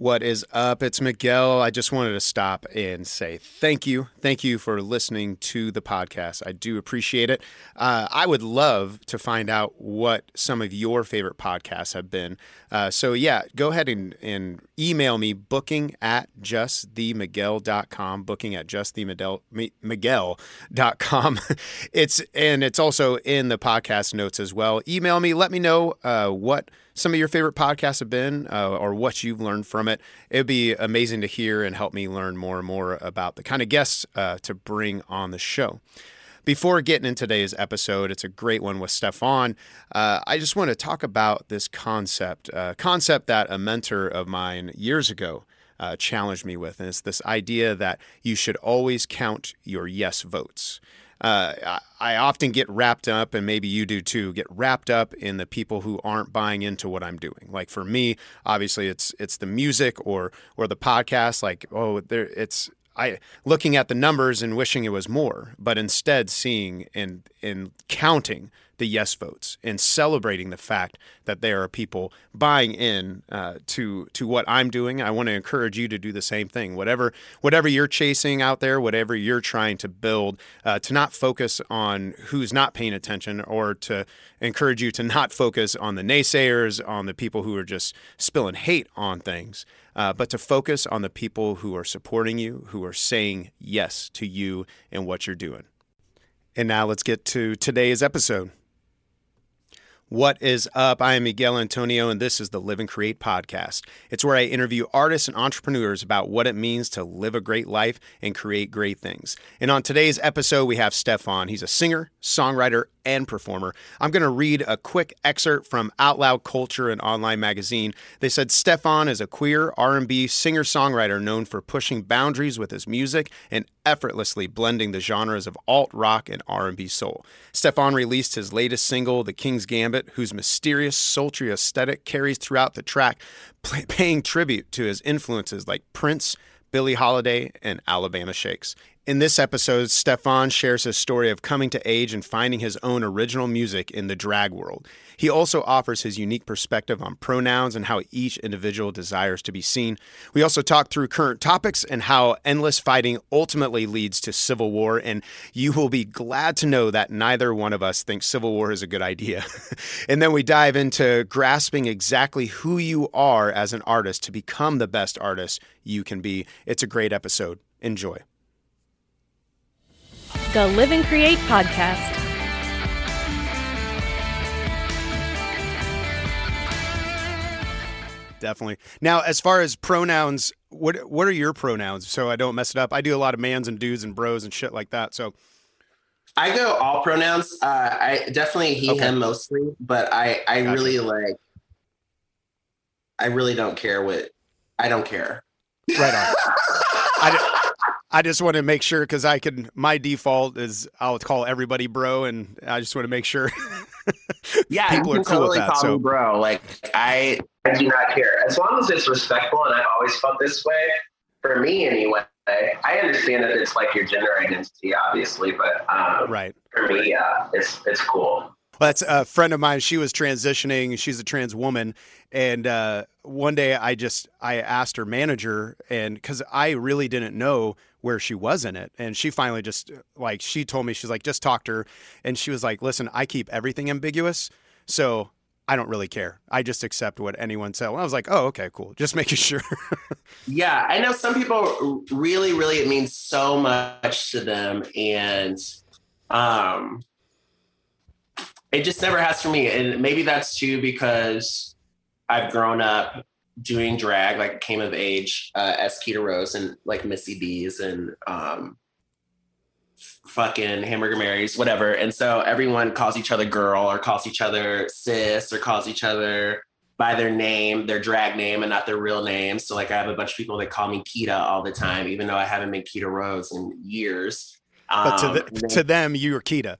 What is up? It's Miguel. I just wanted to stop and say thank you. Thank you for listening to the podcast. I do appreciate it. Uh, I would love to find out what some of your favorite podcasts have been. Uh, so, yeah, go ahead and, and email me booking at justthemiguel.com, booking at justthemiguel.com. it's, and it's also in the podcast notes as well. Email me, let me know uh, what some of your favorite podcasts have been uh, or what you've learned from it. It would be amazing to hear and help me learn more and more about the kind of guests uh, to bring on the show. Before getting into today's episode, it's a great one with Stefan. Uh, I just want to talk about this concept, uh, concept that a mentor of mine years ago uh, challenged me with. And it's this idea that you should always count your yes votes uh, I often get wrapped up, and maybe you do too, get wrapped up in the people who aren't buying into what I'm doing. Like for me, obviously, it's it's the music or or the podcast. Like oh, there it's I looking at the numbers and wishing it was more, but instead seeing and and counting the yes votes and celebrating the fact that there are people buying in uh, to to what I'm doing. I want to encourage you to do the same thing. Whatever whatever you're chasing out there, whatever you're trying to build, uh, to not focus on who's not paying attention, or to encourage you to not focus on the naysayers, on the people who are just spilling hate on things. Uh, but to focus on the people who are supporting you, who are saying yes to you and what you're doing. And now let's get to today's episode. What is up? I am Miguel Antonio, and this is the Live and Create podcast. It's where I interview artists and entrepreneurs about what it means to live a great life and create great things. And on today's episode, we have Stefan. He's a singer, songwriter, and performer. I'm going to read a quick excerpt from Out Loud Culture, an online magazine. They said Stefan is a queer R&B singer-songwriter known for pushing boundaries with his music and effortlessly blending the genres of alt rock and R&B soul. Stefan released his latest single, The King's Gambit, whose mysterious, sultry aesthetic carries throughout the track, paying tribute to his influences like Prince, Billie Holiday, and Alabama Shakes. In this episode, Stefan shares his story of coming to age and finding his own original music in the drag world. He also offers his unique perspective on pronouns and how each individual desires to be seen. We also talk through current topics and how endless fighting ultimately leads to civil war. And you will be glad to know that neither one of us thinks civil war is a good idea. and then we dive into grasping exactly who you are as an artist to become the best artist you can be. It's a great episode. Enjoy the Live and Create podcast. Definitely. Now, as far as pronouns, what what are your pronouns? So I don't mess it up. I do a lot of mans and dudes and bros and shit like that. So I go all pronouns. Uh, I definitely he okay. him mostly, but I I gotcha. really like. I really don't care what. I don't care. Right on. I, I just want to make sure because I can. My default is I'll call everybody bro, and I just want to make sure. yeah, people are cool with that. so, bro, like I, I do not care as long as it's respectful, and I've always felt this way. For me, anyway, I understand that it's like your gender identity, obviously, but um, right for me, yeah, it's it's cool. Well, that's a friend of mine. She was transitioning. She's a trans woman, and uh, one day I just I asked her manager, and because I really didn't know where she was in it. And she finally just like she told me she's like just talked to her and she was like, "Listen, I keep everything ambiguous." So I don't really care. I just accept what anyone said. Well, I was like, oh, okay, cool. Just making sure. yeah, I know some people really, really it means so much to them, and um, it just never has for me. And maybe that's too because I've grown up doing drag, like came of age uh, as Keita Rose and like Missy B's and um, fucking Hamburger Marys, whatever. And so everyone calls each other girl or calls each other sis or calls each other by their name, their drag name, and not their real name. So like I have a bunch of people that call me Keita all the time, even though I haven't been Keita Rose in years. But to, the, um, to them, you're Keita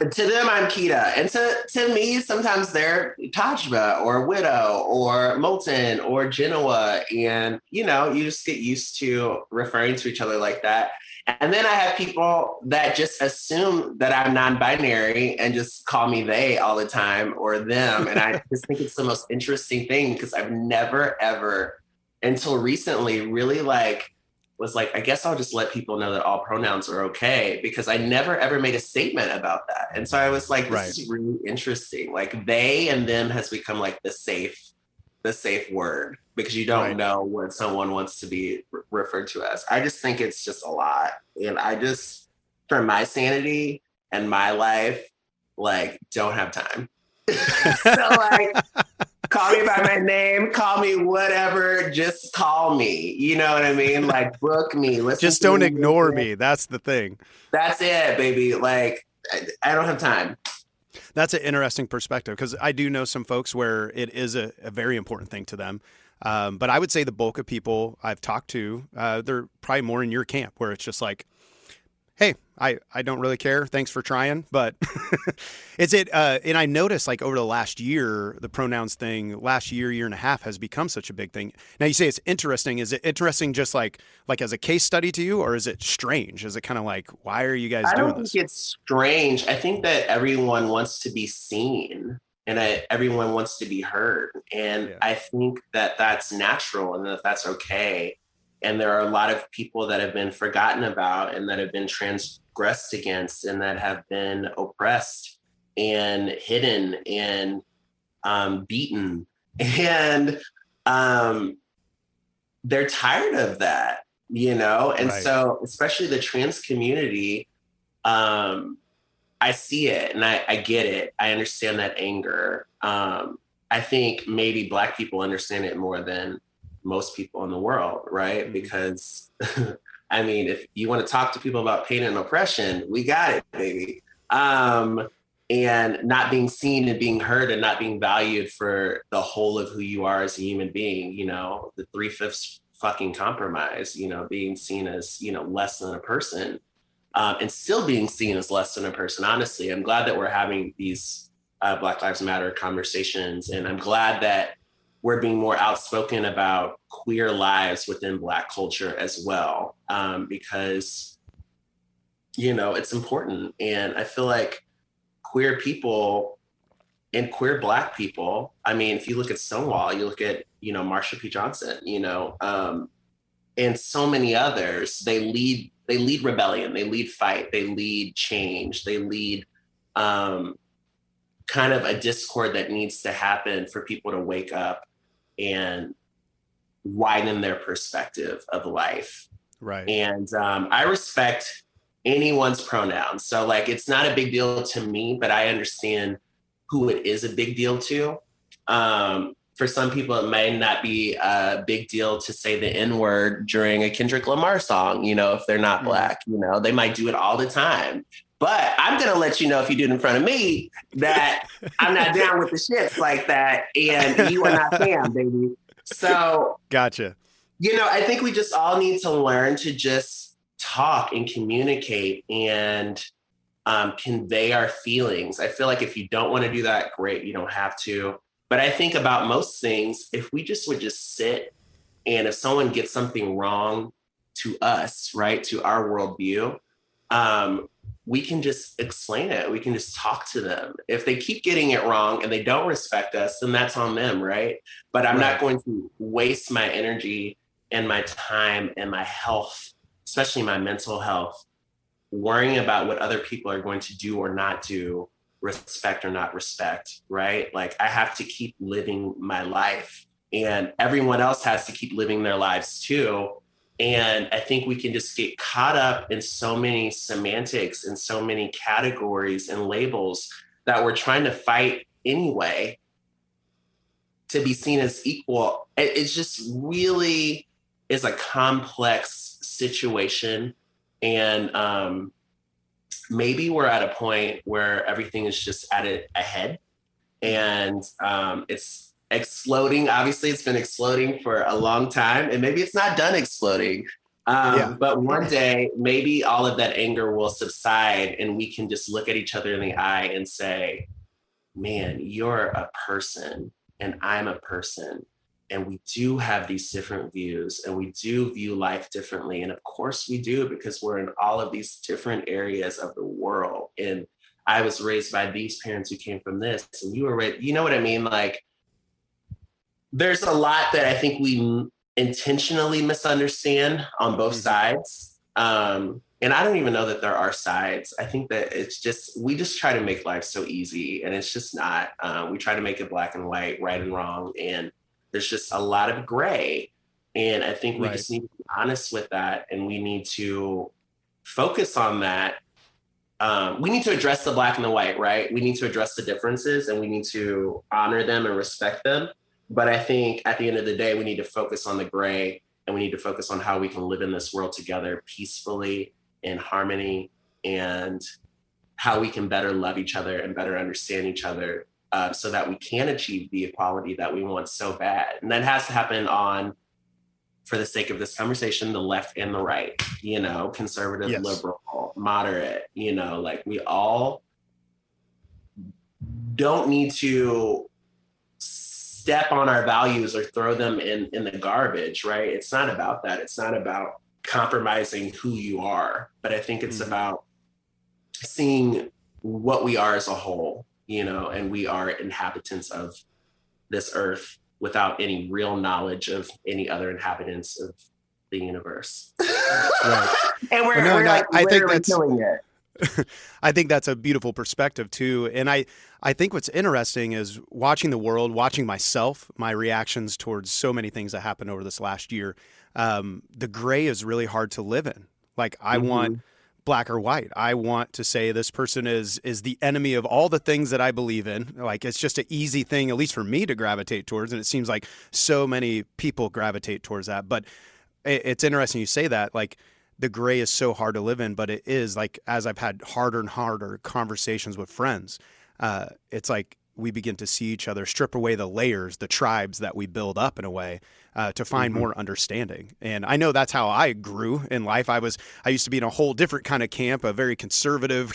to them I'm Kita. And to, to me, sometimes they're Tajma or Widow or Molten or Genoa. And, you know, you just get used to referring to each other like that. And then I have people that just assume that I'm non-binary and just call me they all the time or them. And I just think it's the most interesting thing because I've never ever until recently really like was like, I guess I'll just let people know that all pronouns are okay because I never ever made a statement about that. And so I was like, this Right. is really interesting. Like they and them has become like the safe, the safe word because you don't Right. know what someone wants to be re- referred to as. I just think it's just a lot. And I just, for my sanity and my life, like don't have time. so like call me by my name, call me whatever, just call me. You know what I mean? Like book me. Listen Just don't me. ignore me. That's the thing. That's it, baby. Like I, I don't have time. That's an interesting perspective because I do know some folks where it is a, a very important thing to them. Um, but I would say the bulk of people I've talked to, uh, they're probably more in your camp where it's just like, hey, I, I don't really care. Thanks for trying. But is it, uh, and I noticed like over the last year, the pronouns thing, last year, year and a half has become such a big thing. Now you say it's interesting. Is it interesting just like, like as a case study to you, or is it strange? Is it kind of like, why are you guys I doing don't this? think it's strange. I think that everyone wants to be seen and I, everyone wants to be heard. And Yeah. I think that that's natural and that that's okay. And there are a lot of people that have been forgotten about and that have been transgressed against and that have been oppressed and hidden and um, beaten. And um, they're tired of that, you know? And Right. so, especially the trans community, um, I see it and I, I get it. I understand that anger. Um, I think maybe Black people understand it more than most people in the world, right? Mhm. Because, I mean, if you want to talk to people about pain and oppression, we got it, baby. Um, and not being seen and being heard and not being valued for the whole of who you are as a human being, you know, the three fifths fucking compromise, you know, being seen as, you know, less than a person um, and still being seen as less than a person. Honestly, I'm glad that we're having these uh, Black Lives Matter conversations, and I'm glad that we're being more outspoken about queer lives within Black culture as well, um, because you know it's important, and I feel like queer people and queer Black people. I mean, if you look at Stonewall, you look at you know Marsha P. Johnson, you know. Um, and so many others they lead they lead rebellion they lead fight they lead change they lead um, kind of a discord that needs to happen for people to wake up and widen their perspective of life Right. and um, i respect anyone's pronouns so like it's not a big deal to me but i understand who it is a big deal to um, for some people, it may not be a big deal to say the N word during a Kendrick Lamar song, you know, if they're not Mhm. black, you know, they might do it all the time. But I'm to let you know if you do it in front of me that I'm not down with the shits like that. And you are not fam, baby. So, Gotcha. you know, I think we just all need to learn to just talk and communicate and um, convey our feelings. I feel like if you don't want to do that, great, you don't have to. But I think about most things, if we just would just sit and if someone gets something wrong to us, right, to our worldview, um, we can just explain it. We can just talk to them. If they keep getting it wrong and they don't respect us, then that's on them, right? But I'm Right. not going to waste my energy and my time and my health, especially my mental health, worrying about what other people are going to do or not do, respect or not respect, right? Like I have to keep living my life and everyone else has to keep living their lives too. And I think we can just get caught up in so many semantics and so many categories and labels that we're trying to fight anyway to be seen as equal. It, it's just really is a complex situation. And um, maybe we're at a point where everything is just at it ahead and um, it's exploding. Obviously, it's been exploding for a long time, and maybe it's not done exploding. Um, Yeah. But one day, maybe all of that anger will subside, and we can just look at each other in the eye and say, Man, you're a person, and I'm a person. And we do have these different views, and we do view life differently. And of course, we do because we're in all of these different areas of the world. And I was raised by these parents who came from this, and you were raised, you know what I mean? Like, there's a lot that I think we intentionally misunderstand on both mm-hmm. sides. Um, and I don't even know that there are sides. I think that it's just we just try to make life so easy, and it's just not. Uh, we try to make it black and white, right and wrong, and there's just a lot of gray. And I think we right. just need to be honest with that, and we need to focus on that. Um, we need to address the black and the white, right? We need to address the differences, and we need to honor them and respect them. But I think at the end of the day, we need to focus on the gray, and we need to focus on how we can live in this world together peacefully in harmony and how we can better love each other and better understand each other uh, so that we can achieve the equality that we want so bad. And that has to happen on, for the sake of this conversation, the left and the right, you know, conservative, yes. liberal, moderate, you know, like we all don't need to step on our values or throw them in in the garbage right it's not about that it's not about compromising who you are, but I think it's mm-hmm. about seeing what we are as a whole, you know, and we are inhabitants of this earth without any real knowledge of any other inhabitants of the universe. right. and we're, no, we're no, like, I think that's killing it. I think that's a beautiful perspective too. And I, I think what's interesting is watching the world, watching myself, my reactions towards so many things that happened over this last year um, the gray is really hard to live in. Like I mm-hmm. want black or white. I want to say this person is is the enemy of all the things that I believe in. Like it's just an easy thing, at least for me, to gravitate towards, and it seems like so many people gravitate towards that. But it, it's interesting you say that. Like the gray is so hard to live in, but it is like as I've had harder and harder conversations with friends, uh, it's like we begin to see each other strip away the layers, the tribes that we build up in a way uh, to find mm-hmm. more understanding. And I know that's how I grew in life. I was I used to be in a whole different kind of camp, a very conservative,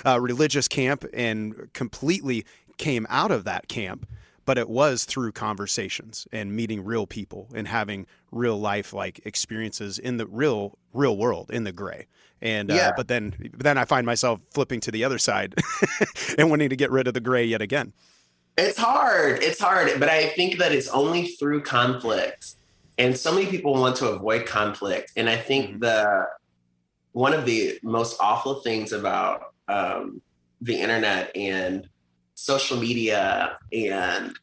uh, religious camp, and completely came out of that camp. But it was through conversations and meeting real people and having real life like experiences in the real real world in the gray. And uh, yeah. uh, but then then I find myself flipping to the other side and wanting to get rid of the gray yet again. It's hard. It's hard, but I think that it's only through conflict. And so many people want to avoid conflict. And I think mm-hmm. the one of the most awful things about um, the internet and social media and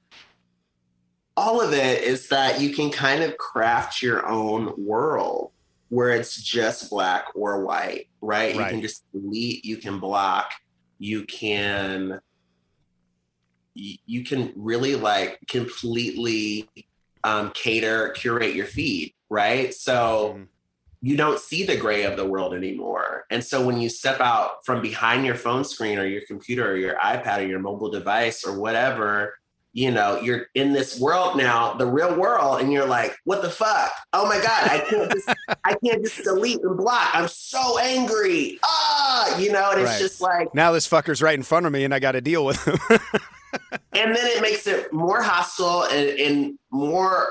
all of it is that you can kind of craft your own world where it's just black or white, right? right. You can just delete, you can block, you can you can really like completely um, cater, curate your feed, right? So mm. You don't see the gray of the world anymore. And so when you step out from behind your phone screen or your computer or your iPad or your mobile device or whatever, you know, you're in this world now, the real world, and you're like, what the fuck? Oh my God, I can't just I can't just delete and block. I'm so angry. Ah, you know, and it's right. just like now this fucker's right in front of me and I gotta deal with him. and then it makes it more hostile and, and more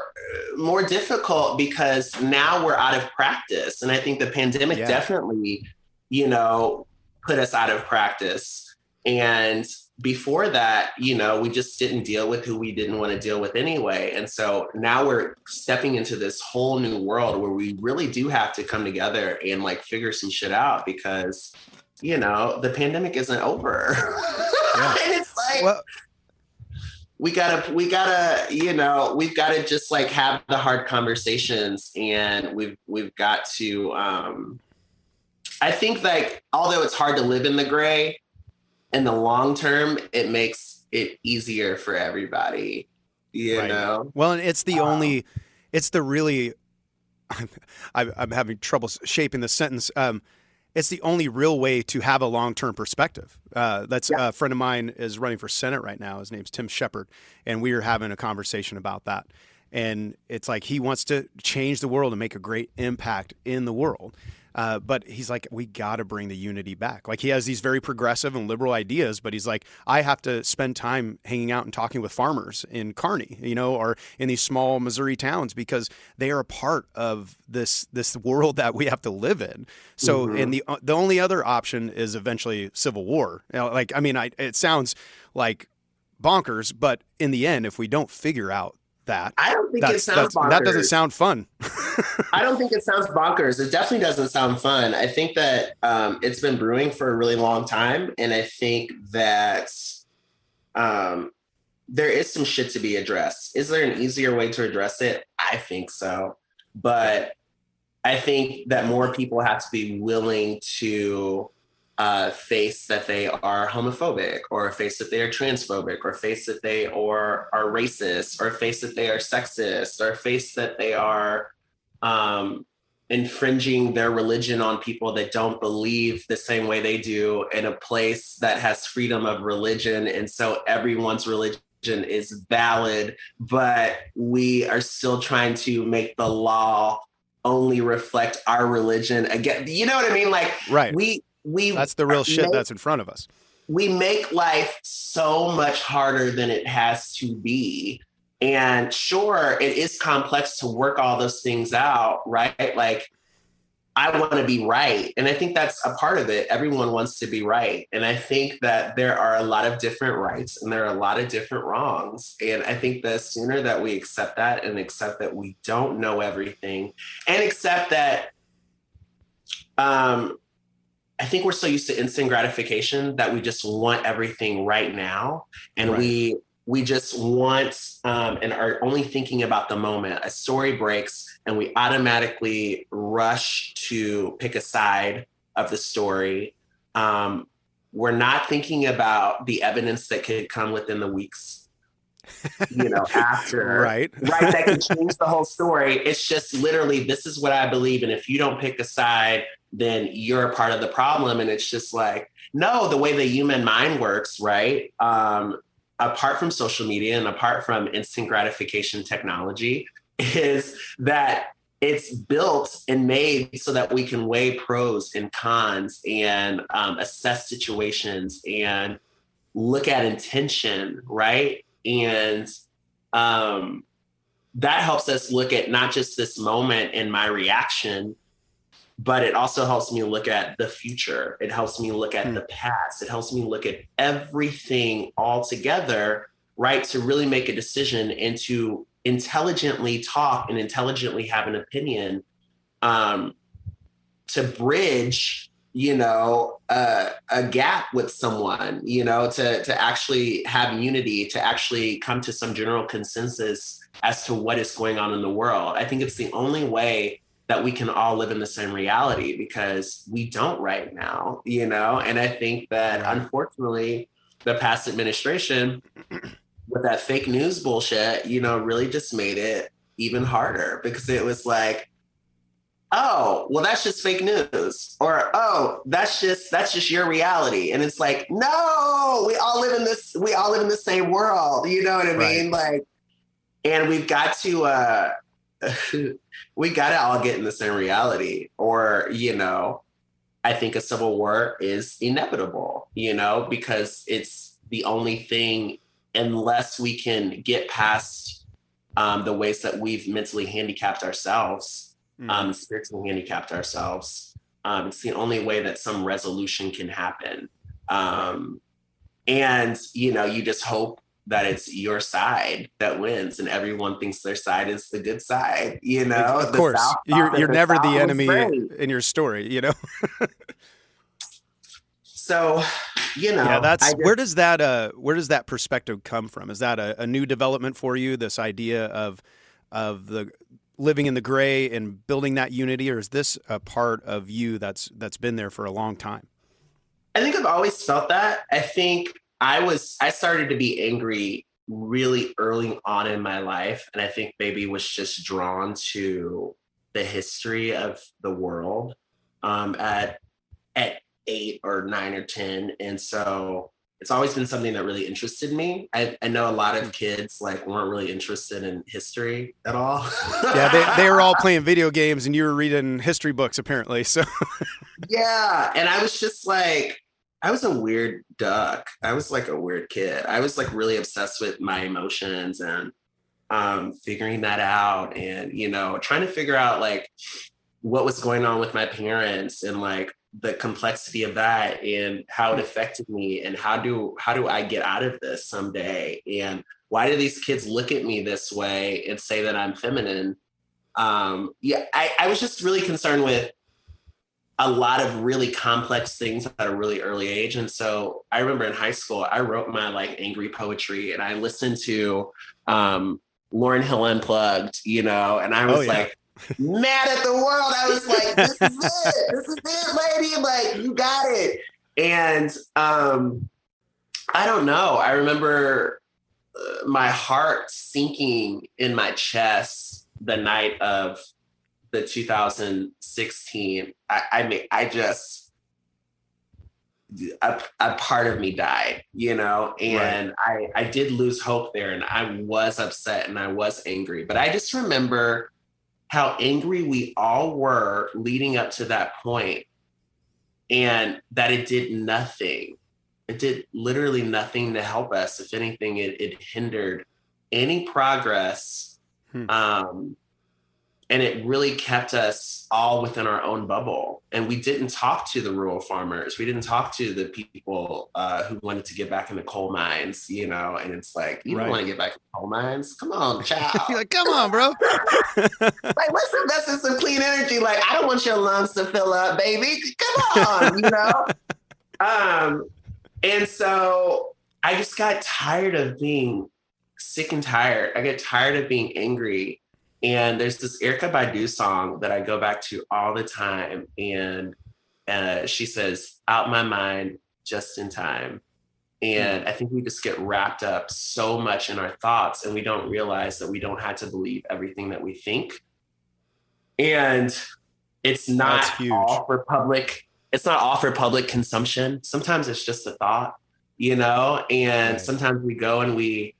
more difficult because now we're out of practice and i think the pandemic yeah. definitely you know put us out of practice and before that you know we just didn't deal with who we didn't want to deal with anyway and so now we're stepping into this whole new world where we really do have to come together and like figure some shit out because you know the pandemic isn't over yeah. and it's like well, we gotta we gotta you know we've got to just like have the hard conversations and we've we've got to um i think like although it's hard to live in the gray in the long term it makes it easier for everybody you right. know well and it's the um, only it's the really I'm, I'm having trouble shaping the sentence um it's the only real way to have a long term perspective. Uh, that's yeah. a friend of mine is running for Senate right now. His name's Tim Shepard, and we were having a conversation about that. And it's like he wants to change the world and make a great impact in the world. Uh, but he's like, we got to bring the unity back. Like he has these very progressive and liberal ideas, but he's like, I have to spend time hanging out and talking with farmers in Kearney, you know, or in these small Missouri towns because they are a part of this this world that we have to live in. So, mm-hmm. and the uh, the only other option is eventually civil war. You know, like, I mean, I, it sounds like bonkers, but in the end, if we don't figure out that. I don't think it sounds that's that doesn't sound fun. I don't think it sounds bonkers. It definitely doesn't sound fun. I think that um, it's been brewing for a really long time, and I think that um, there is some shit to be addressed. Is there an easier way to address it? I think so, but I think that more people have to be willing to uh, face that they are homophobic, or face that they are transphobic, or face that they are are racist, or face that they are sexist, or face that they are um, infringing their religion on people that don't believe the same way they do in a place that has freedom of religion, and so everyone's religion is valid, but we are still trying to make the law only reflect our religion. Again you know what i mean? Like Right. we we That's the real shit make- that's in front of us. we make life so much harder than it has to be. And sure, it is complex to work all those things out, right? Like, I want to be right. And I think that's a part of it. Everyone wants to be right. And I think that there are a lot of different rights and there are a lot of different wrongs. And I think the sooner that we accept that and accept that we don't know everything and accept that um, I think we're so used to instant gratification that we just want everything right now, and Right. we we just want um, and are only thinking about the moment. A story breaks, and we automatically rush to pick a side of the story. Um, we're not thinking about the evidence that could come within the weeks, you know, after Right. right that can change the whole story it's just literally this is what i believe and if you don't pick a side then you're a part of the problem. And it's just like no the way the human mind works right? Um apart from social media and apart from instant gratification technology is that it's built and made so that we can weigh pros and cons and um, assess situations and look at intention right? And um, that helps us look at not just this moment and my reaction, but it also helps me look at the future. It helps me look at Hmm. the past. It helps me look at everything all together, right? To really make a decision and to intelligently talk and intelligently have an opinion um, to bridge you know uh, a gap with someone you know to to actually have unity to actually come to some general consensus as to what is going on in the world i think it's the only way that we can all live in the same reality because we don't right now you know and i think that Right. unfortunately the past administration with that fake news bullshit you know really just made it even harder because it was like oh well that's just fake news or oh that's just that's just your reality and it's like no we all live in this we all live in the same world you know what i Right. mean like and we've got to uh we got to all get in the same reality or you know i think a civil war is inevitable you know because it's the only thing unless we can get past um, the ways that we've mentally handicapped ourselves Mm. um, spiritually handicapped ourselves. Um, it's the only way that some resolution can happen. Um, and, you know, you just hope that it's your side that wins and everyone thinks their side is the good side, you know? of The course, South you're you're that never South the enemy great. in your story. You know. So, you know, yeah, that's just- where does that uh where does that perspective come from? Is that a, a new development for you? This idea of of the living in the gray and building that unity, or is this a part of you that's that's been there for a long time? I think I've always felt that. I think I was I started to be angry really early on in my life, and I think maybe was just drawn to the history of the world um, at at eight or nine or ten, and so it's always been something that really interested me. I, I know a lot of kids like weren't really interested in history at all. Yeah, they they were all playing video games, and you were reading history books apparently. So Yeah. And I was just like, I was a weird duck. I was like a weird kid. I was like really obsessed with my emotions and um, figuring that out and, you know, trying to figure out like what was going on with my parents and like the complexity of that and how it affected me and how do how do I get out of this someday and why do these kids look at me this way and say that I'm feminine? Um, yeah, I, I was just really concerned with a lot of really complex things at a really early age. And so I remember in high school, I wrote my like angry poetry and I listened to um, Lauryn Hill Unplugged, you know, and I was oh, yeah. like, mad at the world. I was like, this is it. This is it, lady. Like, you got it. And um, I don't know. I remember uh, my heart sinking in my chest the night of the 2016. I, I mean, I just a, a, part of me died, you know, and right. I I did lose hope there, and I was upset and I was angry. But I just remember how angry we all were leading up to that point, and that it did nothing it did literally nothing to help us. If anything, it, it hindered any progress. Hmm. Um, and it really kept us all within our own bubble. And we didn't talk to the rural farmers. We didn't talk to the people uh, who wanted to get back in the coal mines, you know. And it's like, you right. don't want to get back in coal mines? Come on, child. like, come on, bro. like, let's invest in some clean energy. Like, I don't want your lungs to fill up, baby. Come on, you know. um, and so I just got tired of being sick and tired. I get tired of being angry. And there's this Erykah Badu song that I go back to all the time. And uh, she says, Out my mind, just in time. And I think we just get wrapped up so much in our thoughts and we don't realize that we don't have to believe everything that we think. And it's not all for public it's not all for public consumption. Sometimes it's just a thought, you know, and right. sometimes we go and we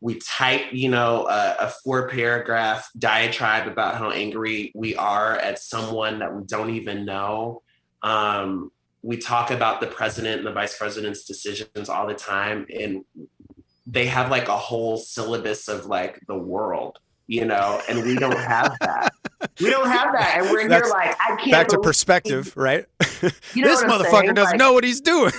we type, you know, a, a, four paragraph diatribe about how angry we are at someone that we don't even know. Um, we talk about the president and the vice president's decisions all the time, and they have like a whole syllabus of like the world you know, and we don't have that. we don't have that, and we're That's here like I can't. Back to perspective, right? You know this motherfucker doesn't like, know what he's doing.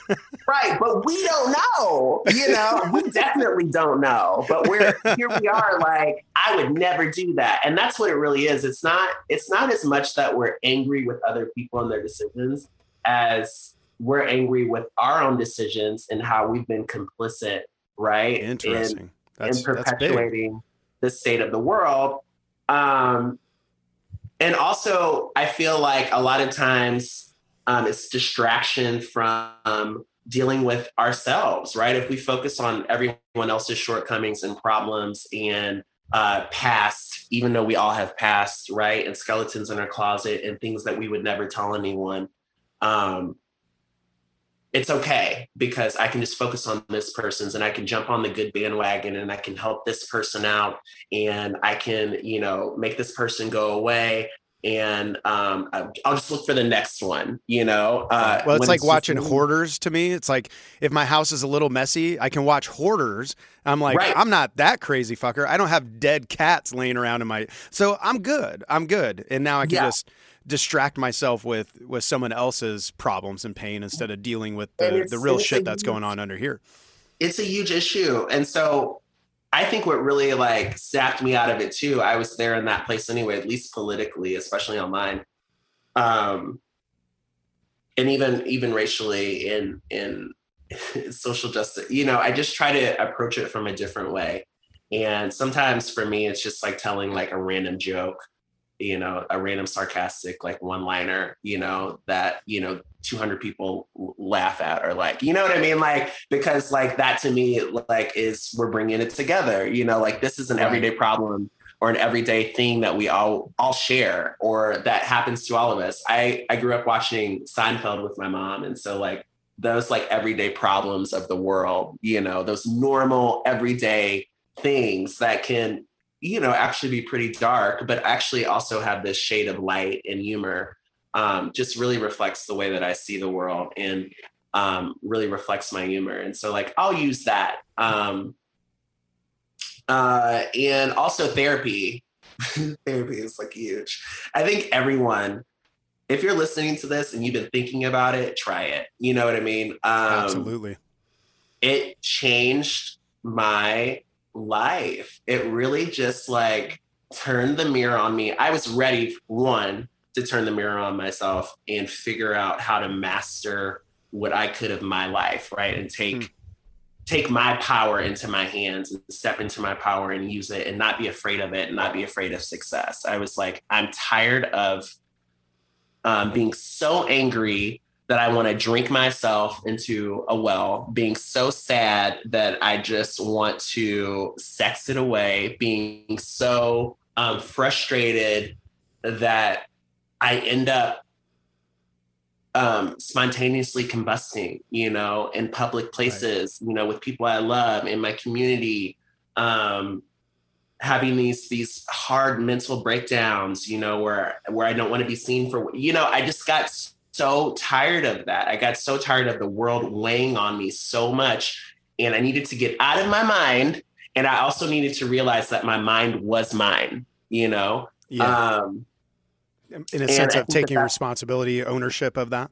right, but we don't know. You know, we definitely don't know. But we're here. We are like I would never do that, and that's what it really is. It's not. It's not as much that we're angry with other people and their decisions as we're angry with our own decisions and how we've been complicit, right? Interesting. In, that's, in perpetuating the state of the world. Um, and also, I feel like a lot of times um, it's distraction from dealing with ourselves, right? If we focus on everyone else's shortcomings and problems and uh, past, even though we all have past, right? And skeletons in our closet and things that we would never tell anyone. Um, it's okay because I can just focus on this person's and I can jump on the good bandwagon and I can help this person out and I can, you know, make this person go away and um, I'll just look for the next one, you know. Uh, well, it's like it's watching just... hoarders to me. It's like if my house is a little messy, I can watch hoarders. I'm like, right. I'm not that crazy fucker. I don't have dead cats laying around in my, so I'm good. I'm good. And now I can yeah. just distract myself with with someone else's problems and pain instead of dealing with the, the real shit that's huge, going on under here. It's a huge issue. And so I think what really like sapped me out of it too, I was there in that place anyway, at least politically, especially online. Um and even even racially in in social justice, you know, I just try to approach it from a different way. And sometimes for me, it's just like telling like a random joke you know a random sarcastic like one liner you know that you know 200 people laugh at or like you know what i mean? Like because like that to me like is we're bringing it together you know? Like this is an everyday problem or an everyday thing that we all all share or that happens to all of us. I i grew up watching seinfeld with my mom and so like those like everyday problems of the world you know those normal everyday things that can you know actually be pretty dark but actually also have this shade of light and humor um, just really reflects the way that i see the world and um, really reflects my humor. And so like i'll use that. Um, uh, and also therapy. Therapy is like huge. I think everyone if you're listening to this and you've been thinking about it try it. You know what i mean? Um, absolutely. it changed my life. It really just like turned the mirror on me. I was ready, one, to turn the mirror on myself and figure out how to master what I could of my life, right? And take mm. take my power into my hands and step into my power and use it and not be afraid of it and not be afraid of success. I was like, I'm tired of um, being so angry that I want to drink myself into a well, being so sad that I just want to sex it away, being so um, frustrated that I end up um, spontaneously combusting, you know, in public places, right. you know, with people I love in my community, um, having these these hard mental breakdowns, you know, where where I don't want to be seen for, you know, I just got so tired of that. I got so tired of the world weighing on me so much. And I needed to get out of my mind. And I also needed to realize that my mind was mine, you know? Yeah. Um, in a sense of taking responsibility, ownership of that.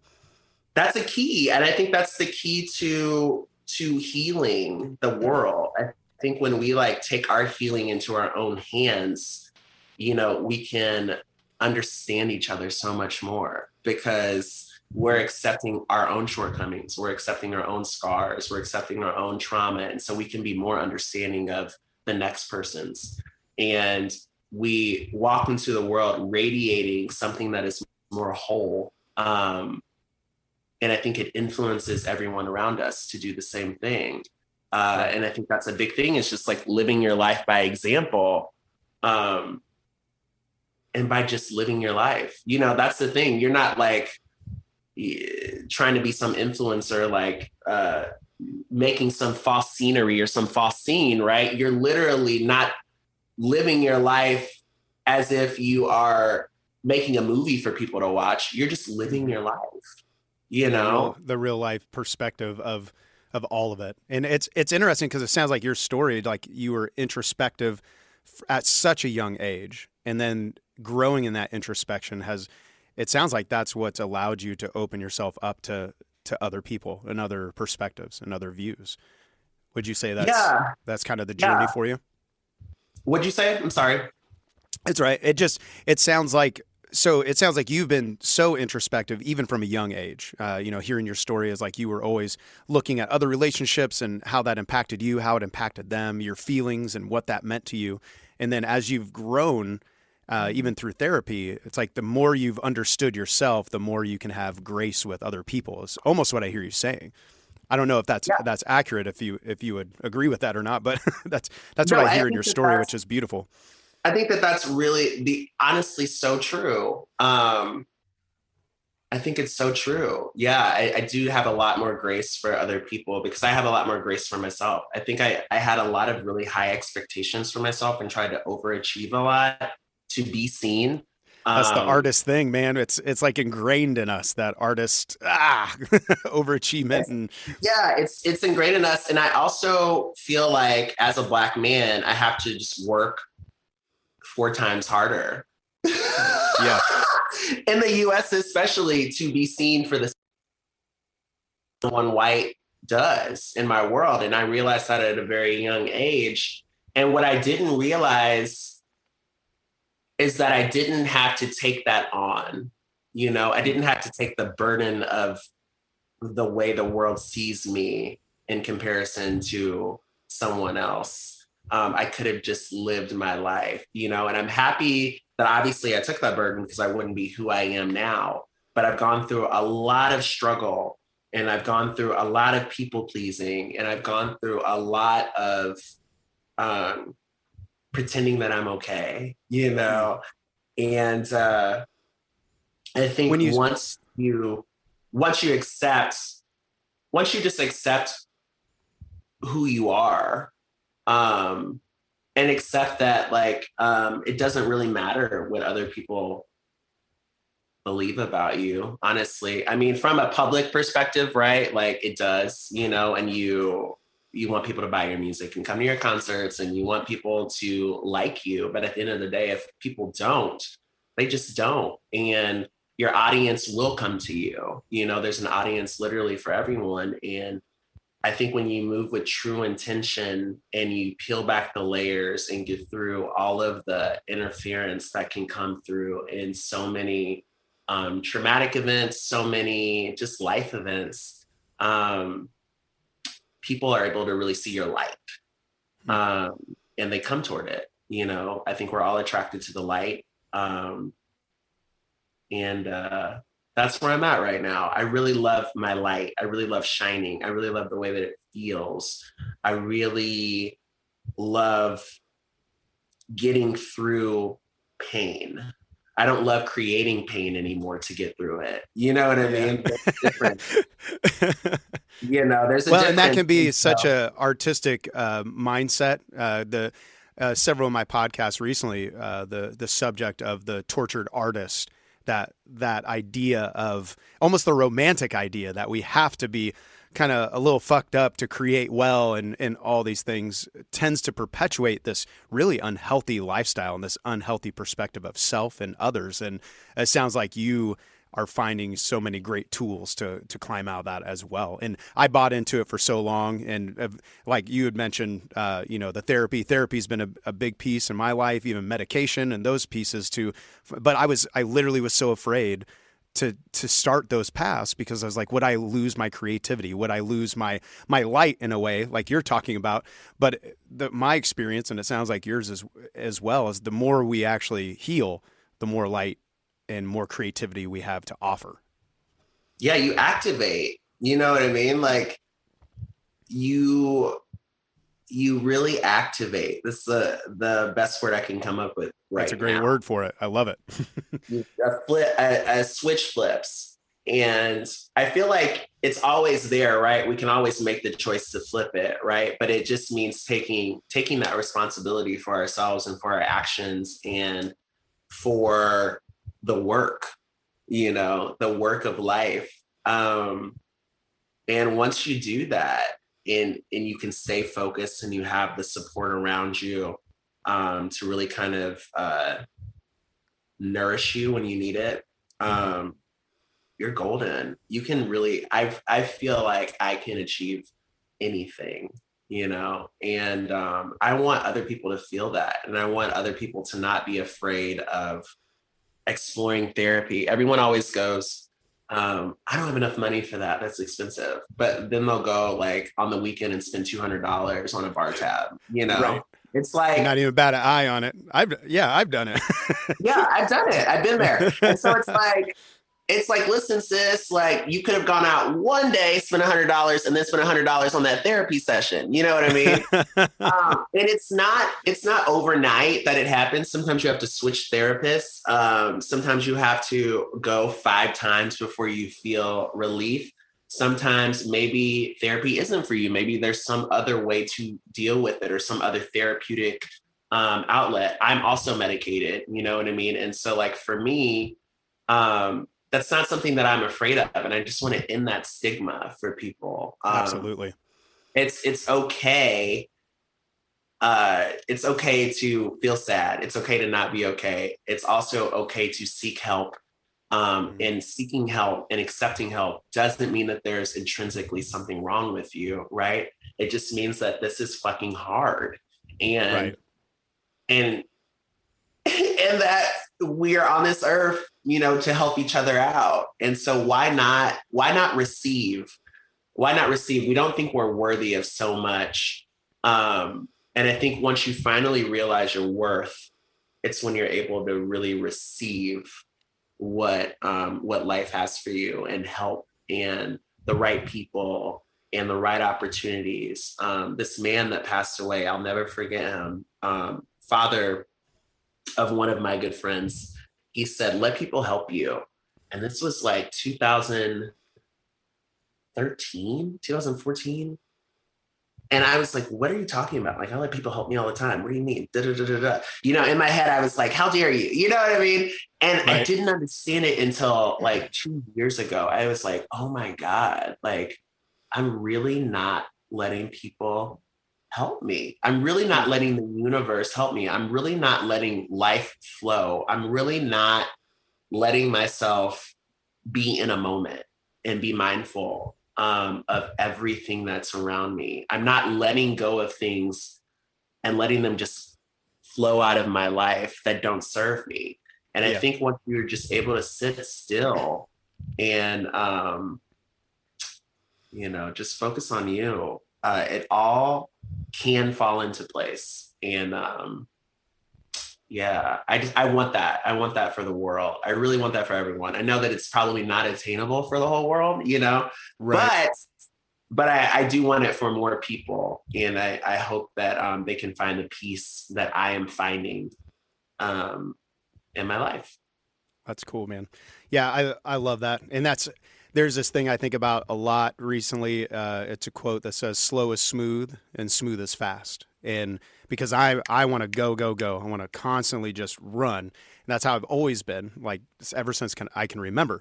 That's a key. And I think that's the key to to healing the world. I think when we like take our healing into our own hands, you know, we can understand each other so much more because we're accepting our own shortcomings, we're accepting our own scars, we're accepting our own trauma. And so we can be more understanding of the next person's. And we walk into the world radiating something that is more whole. Um, and I think it influences everyone around us to do the same thing. Uh, and I think that's a big thing. It's just like living your life by example. Um, and by just living your life. You know, that's the thing. You're not like trying to be some influencer, like uh, making some false scenery or some false scene, right? You're literally not living your life as if you are making a movie for people to watch. You're just living your life. You know, the real life perspective of of all of it. And it's it's interesting because it sounds like your story, like you were introspective at such a young age, and then growing in that introspection has it sounds like that's what's allowed you to open yourself up to to other people and other perspectives and other views. Would you say that's yeah. that's kind of the journey yeah. for you? What'd you say? I'm sorry. It's right. It just it sounds like so it sounds like you've been so introspective even from a young age uh, you know hearing your story is like you were always looking at other relationships and how that impacted you how it impacted them your feelings and what that meant to you and then as you've grown uh, mm-hmm. even through therapy, it's like the more you've understood yourself, the more you can have grace with other people. It's almost what I hear you saying. I don't know if that's yeah. that's accurate. If you if you would agree with that or not, but that's that's no, what I hear I in your story, which is beautiful. I think that that's really the honestly so true. Um, I think it's so true. Yeah, I, I, do have a lot more grace for other people because I have a lot more grace for myself. I think I, I had a lot of really high expectations for myself and tried to overachieve a lot to be seen. That's um, the artist thing, man. It's it's like ingrained in us that artist ah overachievement and yeah, it's it's ingrained in us. And I also feel like as a black man, I have to just work four times harder. yeah. in the US especially to be seen for the one white does in my world. And I realized that at a very young age. And what I didn't realize is that I didn't have to take that on. You know, I didn't have to take the burden of the way the world sees me in comparison to someone else. Um, I could have just lived my life, you know, and I'm happy that obviously I took that burden because I wouldn't be who I am now. But I've gone through a lot of struggle and I've gone through a lot of people pleasing and I've gone through a lot of um, pretending that I'm okay, you know? And uh, I think when you, once you once you accept once you just accept who you are um and accept that like um it doesn't really matter what other people believe about you honestly i mean from a public perspective right like it does you know and you you want people to buy your music and come to your concerts and you want people to like you but at the end of the day if people don't they just don't. And your audience will come to you. You know there's an audience literally for everyone. And I think when you move with true intention and you peel back the layers and get through all of the interference that can come through in so many um, traumatic events, so many just life events, um, people are able to really see your light hmm. um, and they come toward it. You know, I think we're all attracted to the light. Um, and uh, that's where I'm at right now. I really love my light. I really love shining. I really love the way that it feels. I really love getting through pain. I don't love creating pain anymore to get through it. You know what I mean? different. you know, there's a well, and that can be such a artistic uh, mindset. Uh, the uh, several of my podcasts recently, uh, the the subject of the tortured artist that that idea of almost the romantic idea that we have to be kind of a little fucked up to create well and, and all these things tends to perpetuate this really unhealthy lifestyle and this unhealthy perspective of self and others. And it sounds like you are finding so many great tools to to climb out of that as well. And I bought into it for so long, and uh, like you had mentioned, uh, you know, the therapy therapy's been a, a, big piece in my life, even medication and those pieces too. But I was I literally was so afraid to to start those paths because I was like, would I lose my creativity? Would I lose my my light in a way, like you're talking about? But the, my experience, and it sounds like yours as as well, is the more we actually heal, the more light and more creativity we have to offer. Yeah, you activate. You know what I mean? Like you you really activate. This is the the best word I can come up with right That's a great now. word for it. I love it. a flip a, a switch flips. And I feel like it's always there, right? We can always make the choice to flip it, right? But it just means taking taking that responsibility for ourselves and for our actions and for the work, you know, the work of life. Um, and once you do that, and and you can stay focused and you have the support around you um, to really kind of uh, nourish you when you need it, um, you're golden. You can really. I I feel like I can achieve anything you know and um, i want other people to feel that and i want other people to not be afraid of exploring therapy. Everyone always goes, um, I don't have enough money for that. That's expensive. But then they'll go like on the weekend and spend two hundred dollars on a bar tab. You know, right. it's like not even bat an eye on it. I've yeah, I've done it. yeah, I've done it. I've been there, and so it's like it's like, listen, sis, like you could have gone out one day, spent a hundred dollars, and then spent a hundred dollars on that therapy session. You know what I mean? um, and it's not, it's not overnight that it happens. Sometimes you have to switch therapists. Um, sometimes you have to go five times before you feel relief. Sometimes maybe therapy isn't for you. Maybe there's some other way to deal with it or some other therapeutic um, outlet. I'm also medicated, you know what I mean? And so, like, for me, um, that's not something that I'm afraid of, and I just want to end that stigma for people. Um, Absolutely, it's it's okay. Uh, it's okay to feel sad. It's okay to not be okay. It's also okay to seek help. Um, mm-hmm. and seeking help and accepting help doesn't mean that there's intrinsically something wrong with you, right? It just means that this is fucking hard, and right. and and that we are on this earth you know, to help each other out. And so why not, why not receive? Why not receive? We don't think we're worthy of so much. Um, and I think once you finally realize your worth, it's when you're able to really receive what um, what life has for you and help and the right people and the right opportunities. Um, this man that passed away, I'll never forget him. Um, father of one of my good friends, he said, let people help you. And this was like 2013, 2014. And I was like, what are you talking about? Like, I let people help me all the time. What do you mean? Da, da, da, da, da. You know, in my head, I was like, how dare you? You know what I mean? And right. I didn't understand it until like two years ago. I was like, oh my God, like, I'm really not letting people help me. I'm really not letting the universe help me. I'm really not letting life flow. I'm really not letting myself be in a moment and be mindful um, of everything that's around me. I'm not letting go of things and letting them just flow out of my life that don't serve me. And yeah. I think once you're just able to sit still and, um, you know, just focus on you, uh, it all can fall into place. And um, yeah, I just I want that. I want that for the world. I really want that for everyone. I know that it's probably not attainable for the whole world, you know, right. but but I, I, do want it for more people, and I, I hope that um, they can find the peace that I am finding um, in my life. That's cool, man. Yeah, I I love that, and that's there's this thing I think about a lot recently. Uh, it's a quote that says, "Slow is smooth, and smooth is fast." And because I I want to go go go, I want to constantly just run, and that's how I've always been, like ever since can, I can remember.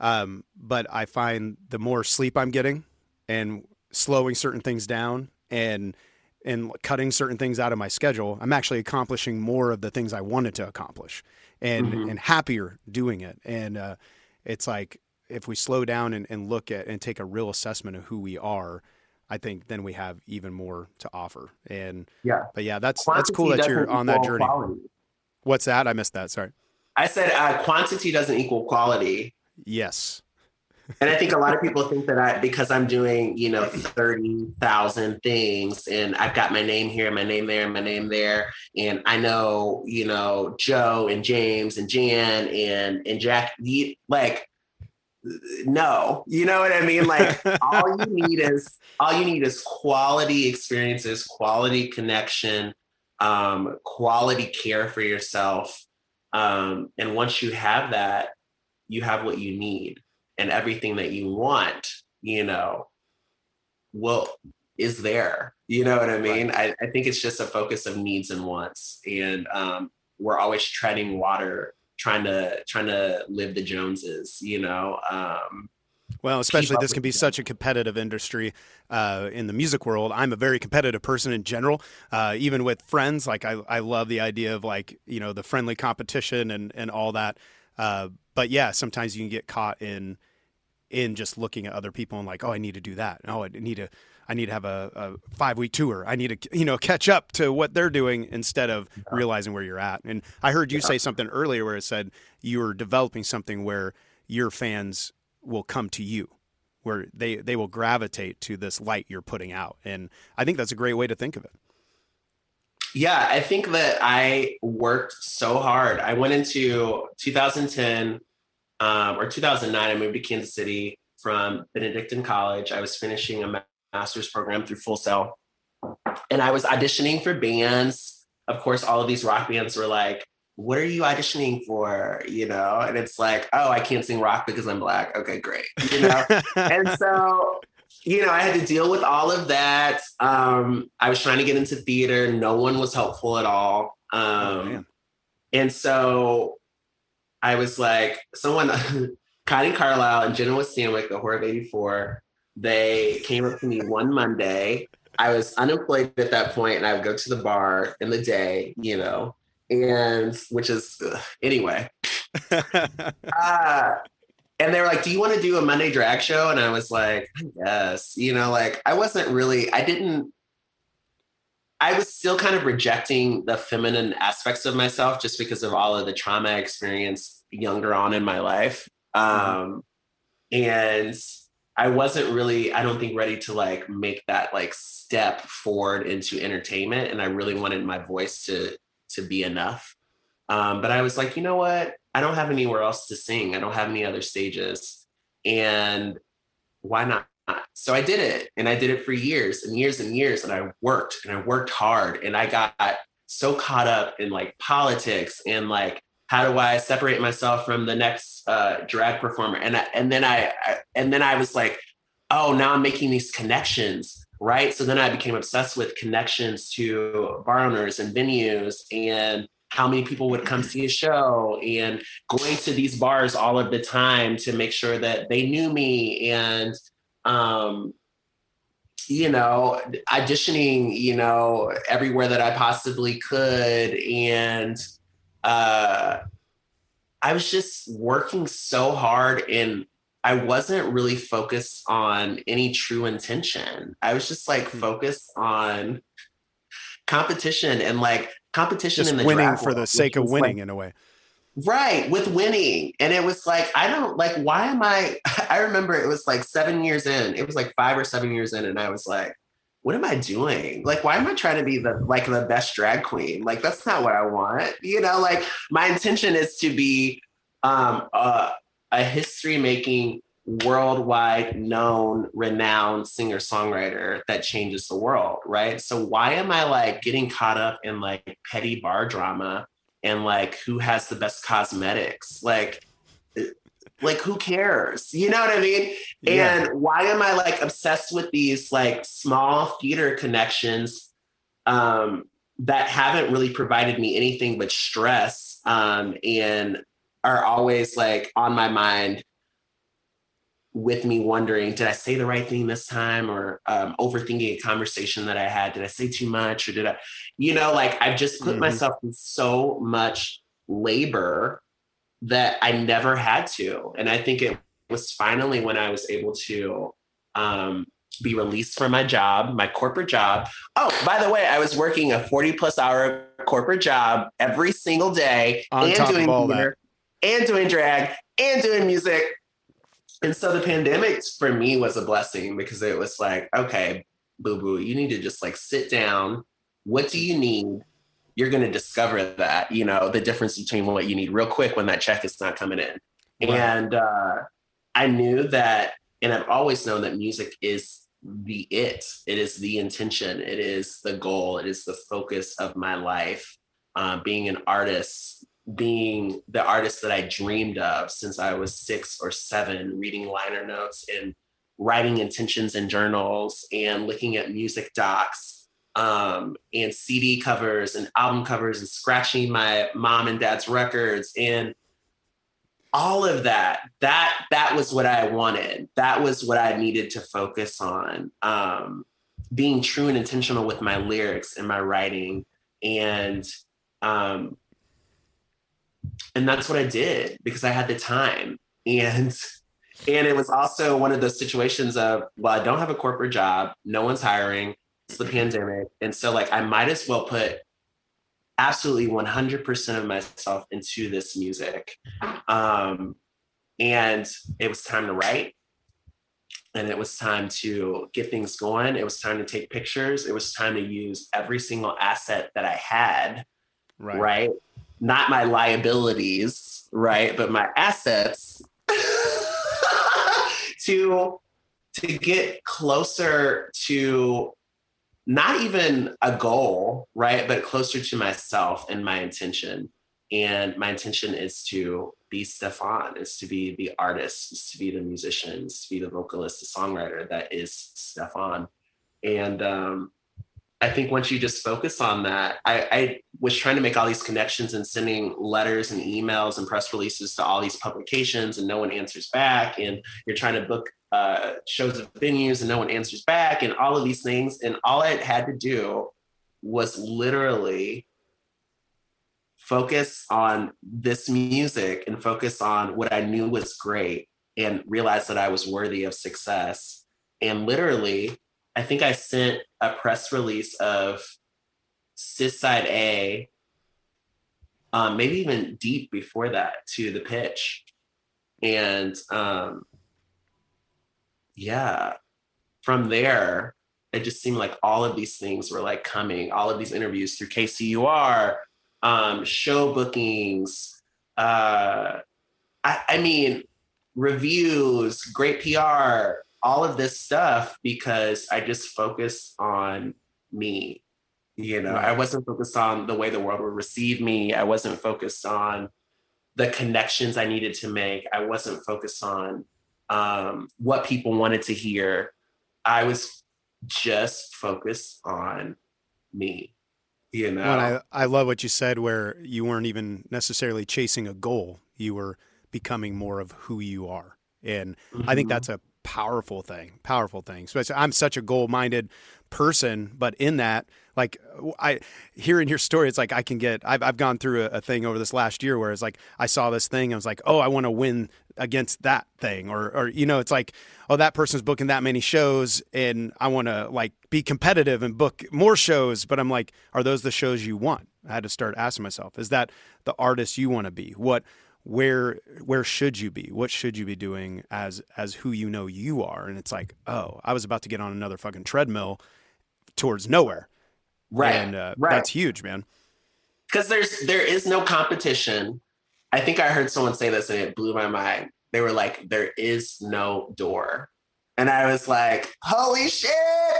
Um, but I find the more sleep I'm getting, and slowing certain things down, and and cutting certain things out of my schedule, I'm actually accomplishing more of the things I wanted to accomplish, and mm-hmm. and happier doing it. And uh, it's like if we slow down and, and look at and take a real assessment of who we are, I think then we have even more to offer. And yeah, but yeah, that's quantity that's cool that you're on that journey. Quality. What's that? I missed that. Sorry. I said uh, quantity doesn't equal quality. Yes. and I think a lot of people think that I, because I'm doing, you know, 30,000 things and I've got my name here, my name there, my name there. And I know, you know, Joe and James and Jan and, and Jack, like no. You know what i mean? Like all you need is all you need is quality experiences quality connection um, quality care for yourself. Um, and once you have that you have what you need and everything that you want you know will is there. You know what i mean? Right. I, I think it's just a focus of needs and wants. And um, we're always treading water trying to trying to live the Joneses, you know. Um, well, especially this can be such a competitive industry uh, in the music world. I'm a very competitive person in general, uh, even with friends. Like I, I love the idea of like you know the friendly competition and and all that. Uh, but yeah, sometimes you can get caught in in just looking at other people and like, oh, I need to do that. Oh, I need to I need to have a, a five week tour. I need to, you know, catch up to what they're doing instead of yeah. realizing where you're at. And I heard you yeah. say something earlier where it said you were developing something where your fans will come to you, where they, they will gravitate to this light you're putting out. And I think that's a great way to think of it. Yeah, I think that I worked so hard. I went into 2010 um, or 2009. I moved to Kansas City from Benedictine College. I was finishing a master's program through Full Sail. And I was auditioning for bands. Of course, all of these rock bands were like, what are you auditioning for? You know, and it's like, oh, I can't sing rock because I'm black. Okay, great. You know, and so, you know, I had to deal with all of that. Um, I was trying to get into theater. No one was helpful at all. Um, oh, and so I was like, someone, Connie Carlisle and Jenna Stanwick, the Horror of 84, they came up to me one Monday. I was unemployed at that point, and I would go to the bar in the day, you know, and which is ugh, anyway. uh, and they were like, "Do you want to do a Monday drag show?" And I was like, "Yes." You know, like I wasn't really. I didn't. I was still kind of rejecting the feminine aspects of myself just because of all of the trauma I experienced younger on in my life. Mm-hmm. Um, and I wasn't really, I don't think, ready to like make that like step forward into entertainment. And I really wanted my voice to to be enough. Um, but I was like, you know what? I don't have anywhere else to sing. I don't have any other stages. And why not? So I did it. And I did it for years and years and years. And I worked and I worked hard. And I got so caught up in like politics and like how do I separate myself from the next uh, drag performer? And I, and then I, I and then I was like, oh, now I'm making these connections, right? So then I became obsessed with connections to bar owners and venues and how many people would come see a show and going to these bars all of the time to make sure that they knew me and um, you know auditioning you know everywhere that i possibly could and uh, I was just working so hard and I wasn't really focused on any true intention. I was just like Hmm. focused on competition and like competition Just in the winning drag for the sake of was, like, winning in a way. Right, with winning. And it was like, I don't like, why am I? I remember it was like seven years in, it was like five or seven years in, and I was like, what am I doing? Like, why am I trying to be the like the best drag queen? Like, that's not what I want. You know, like my intention is to be um a, a history making worldwide known renowned singer songwriter that changes the world right so why am i like getting caught up in like petty bar drama and like who has the best cosmetics like like who cares you know what i mean Yeah. and why am i like obsessed with these like small theater connections um that haven't really provided me anything but stress um and are always like on my mind with me wondering did i say the right thing this time or um, overthinking a conversation that i had did i say too much or did i you know like i've just put Mhm. myself in so much labor that i never had to and i think it was finally when i was able to um, be released from my job my corporate job oh by the way i was working a 40 plus hour corporate job every single day On and doing that. theater, and doing drag and doing music and so the pandemic for me was a blessing because it was like, okay, boo boo, you need to just like sit down. What do you need? You're going to discover that, you know, the difference between what you need real quick when that check is not coming in. Right. And uh, I knew that, and I've always known that music is the it, it is the intention, it is the goal, it is the focus of my life. Uh, being an artist, being the artist that I dreamed of since I was six or seven, reading liner notes and writing intentions in journals and looking at music docs um, and CD covers and album covers and scratching my mom and dad's records and all of that that that was what i wanted. That was what i needed to focus on um, being true and intentional with my lyrics and my writing. And um, and that's what I did because I had the time. And and it was also one of those situations of well I don't have a corporate job. No one's hiring it's the pandemic and so like I might as well put absolutely 100% of myself into this music um and it was time to write and it was time to get things going it was time to take pictures it was time to use every single asset that I had Right. right? Not my liabilities, right? But my assets to to get closer to not even a goal, right? But closer to myself and my intention. And my intention is to be Stefan, is to be the artist, is to be the musician, is to be the vocalist, the songwriter that is Stefan. And um, I think once you just focus on that, I, I was trying to make all these connections and sending letters and emails and press releases to all these publications, and no one answers back. And you're trying to book uh, shows at venues, and no one answers back, and all of these things. And all I had to do was literally focus on this music and focus on what I knew was great, and realize that I was worthy of success. And literally, I think I sent a press release of Cis Side A, um, maybe even deep before that to the pitch. And um, yeah, from there, it just seemed like all of these things were like coming, all of these interviews through KCUR, um, show bookings. Uh, I, I mean, reviews, great PR, all of this stuff because I just focused on me. You know, I wasn't focused on the way the world would receive me. I wasn't focused on the connections I needed to make. I wasn't focused on um, what people wanted to hear. I was just focused on me. You know, and I, I love what you said, where you weren't even necessarily chasing a goal. You were becoming more of who you are. And I think Mhm. that's a powerful thing, powerful thing. Especially, I'm such a goal minded person, but in that, like, I hearing your story, it's like I can get, I've, I've gone through a, a thing over this last year where it's like I saw this thing, I was like, oh, I want to win against that thing or or you know it's like oh that person's booking that many shows and I want to like be competitive and book more shows but I'm like are those the shows you want? I had to start asking myself is that the artist you want to be? What where where should you be? What should you be doing as as who you know you are? And it's like oh I was about to get on another fucking treadmill towards nowhere. Right and uh, right. that's huge man. Because there's there is no competition I think I heard someone say this and it blew my mind. They were like, there is no door. And I was like, holy shit,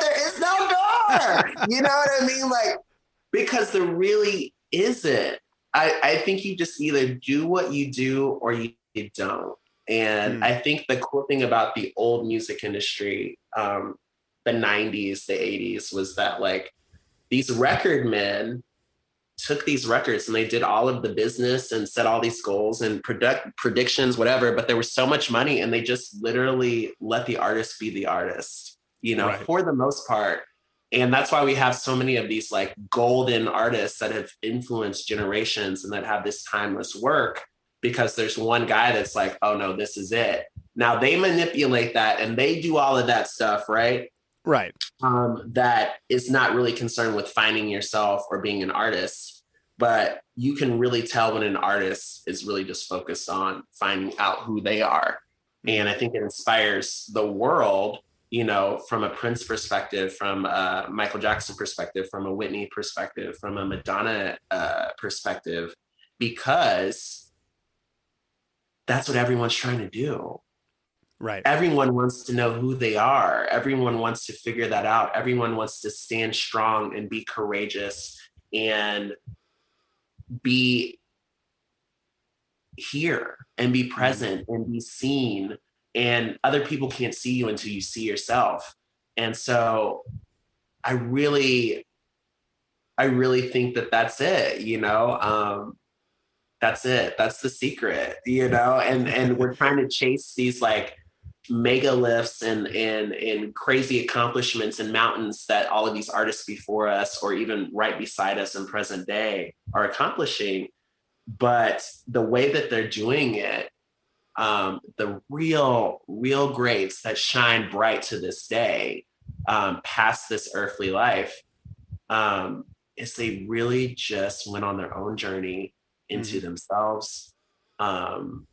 there is no door. you know what I mean? Like, because there really isn't. I, I think you just either do what you do or you, you don't. And mm. I think the cool thing about the old music industry, um, the 90s, the 80s, was that like these record men took these records and they did all of the business and set all these goals and product predictions, whatever. But there was so much money, and they just literally let the artist be the artist, you know, right. for the most part. And that's why we have so many of these like golden artists that have influenced generations and that have this timeless work because there's one guy that's like, oh no, this is it. Now they manipulate that and they do all of that stuff, right? Right. Um, that is not really concerned with finding yourself or being an artist but you can really tell when an artist is really just focused on finding out who they are. And i think it inspires the world you know from a prince perspective from a michael jackson perspective from a whitney perspective from a madonna uh, perspective because that's what everyone's trying to do Right. Everyone wants to know who they are. Everyone wants to figure that out. Everyone wants to stand strong and be courageous and be here and be present and be seen. And other people can't see you until you see yourself. And so I really, I really think that that's it, you know? Um, that's it. That's the secret, you know? And, and we're trying to chase these like, mega lifts and and and crazy accomplishments and mountains that all of these artists before us or even right beside us in present day are accomplishing but the way that they're doing it um, the real real greats that shine bright to this day um, past this earthly life um, is they really just went on their own journey into mm-hmm. themselves um,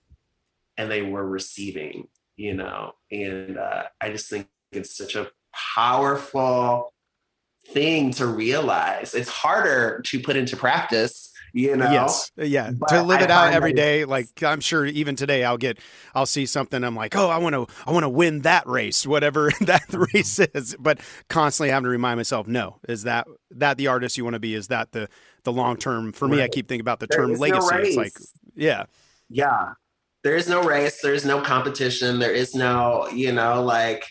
and they were receiving you know, and uh, I just think it's such a powerful thing to realize. It's harder to put into practice, you know. Yes, yeah. To live it out every day, like I'm sure even today, I'll get, I'll see something. I'm like, oh, I want to, I want to win that race, whatever that race is. But constantly having to remind myself, no, is that that the artist you want to be? Is that the the long term? For me, I keep thinking about the term legacy. No it's like, yeah, yeah there is no race, there's no competition, there is no, you know, like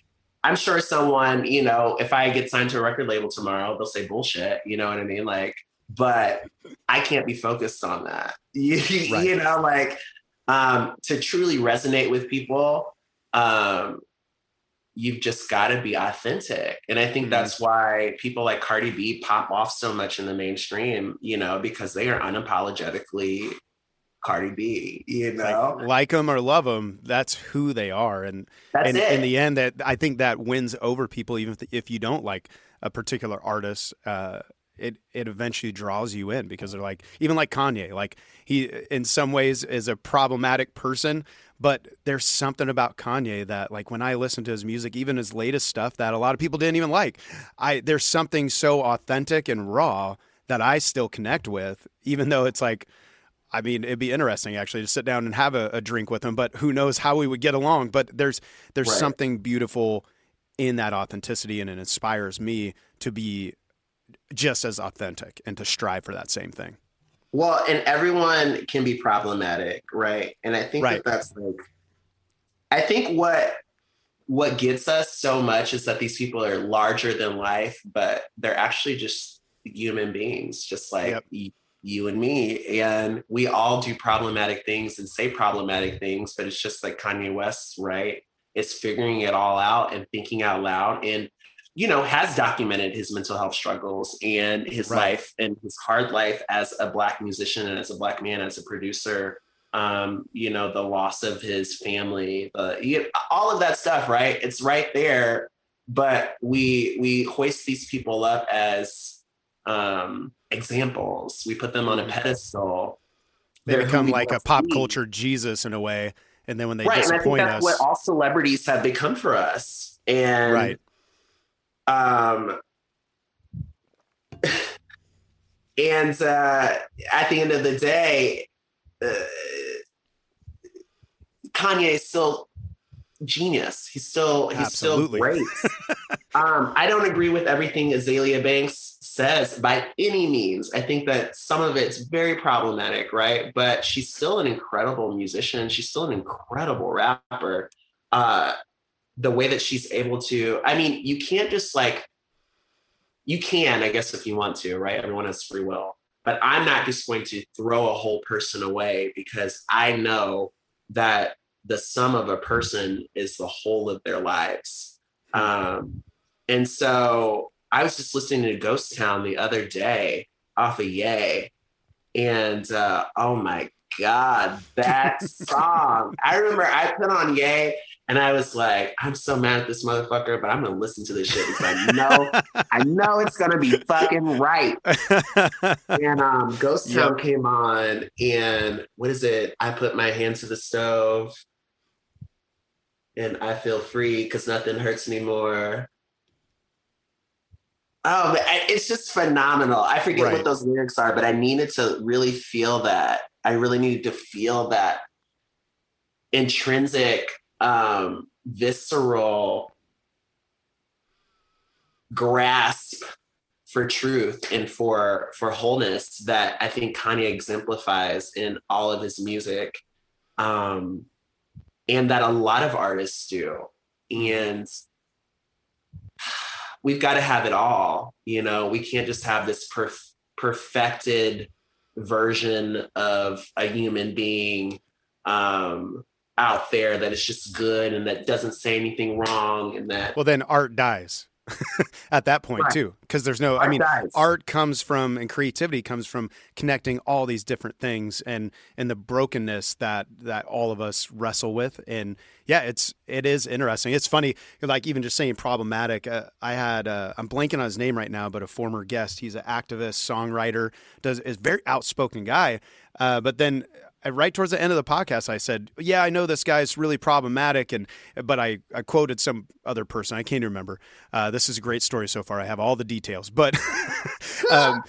I'm sure someone, you know, if I get signed to a record label tomorrow, they'll say bullshit, you know what I mean? Like, but I can't be focused on that. You, right. you know, like um, to truly resonate with people, um, you've just got to be authentic. And I think mm-hmm. that's why people like Cardi B pop off so much in the mainstream, you know, because they are unapologetically Cardi B, you know, like, like them or love them, that's who they are, and that's and it. in the end, that I think that wins over people, even if, if you don't like a particular artist. Uh, it it eventually draws you in because they're like even like Kanye, like he in some ways is a problematic person, but there's something about Kanye that like when I listen to his music, even his latest stuff that a lot of people didn't even like, I there's something so authentic and raw that I still connect with, even though it's like I mean, it'd be interesting actually to sit down and have a, a, drink with him, but who knows how we would get along. But there's there's right. something beautiful in that authenticity, and it inspires me to be just as authentic and to strive for that same thing. Well, and everyone can be problematic, right? And I think right. that that's like, I think what what gets us so much is that these people are larger than life, but they're actually just human beings, just like yep you and me and we all do problematic things and say problematic things but it's just like kanye west right it's figuring it all out and thinking out loud and you know has documented his mental health struggles and his right. life and his hard life as a black musician and as a black man as a producer um, you know, the loss of his family, the you, all of that stuff, right? It's right there, but we we hoist these people up as um, examples. We put them on a mm-hmm. pedestal. They They're become like a pop culture Jesus in a way, and then when they right, disappoint and I think that's us, what all celebrities have become for us, and right. Um, and uh, at the end of the day, uh, Kanye is still genius. He's still he's Absolutely. still great. um, I don't agree with everything Azealia Banks says by any means. I think that some of it's very problematic, right? But she's still an incredible musician. She's still an incredible rapper. Uh, the way that she's able to, I mean, you can't just like, you can, I guess, if you want to, right? Everyone has free will. But I'm not just going to throw a whole person away because I know that the sum of a person is the whole of their lives. Um, and so I was just listening to Ghost Town the other day off of Ye, and uh, oh my god, that song! I remember I put on Ye, and I was like, I'm so mad at this motherfucker, but I'm gonna listen to this shit because I know, I know it's gonna be fucking right. and um, Ghost Town yep. came on, and what is it? I put my hand to the stove, and I feel free because nothing hurts anymore. Oh, it's just phenomenal. I forget right. what those lyrics are, but I needed to really feel that. I really needed to feel that intrinsic, um, visceral grasp for truth and for for wholeness that I think Kanye exemplifies in all of his music, um, and that a lot of artists do. And we've got to have it all. You know, we can't just have this perf- perfected version of a human being um, out there that is just good and that doesn't say anything wrong and that. Well, then art dies. at that point right. too because there's no art i mean dies. art comes from and creativity comes from connecting all these different things and and the brokenness that that all of us wrestle with and yeah it's it is interesting it's funny like even just saying problematic uh, i had uh, i'm blanking on his name right now but a former guest he's an activist songwriter does is very outspoken guy uh, but then right towards the end of the podcast, I said, "Yeah, I know this guy's really problematic," and but I, I quoted some other person. I can't remember. Uh, this is a great story so far. I have all the details, but um,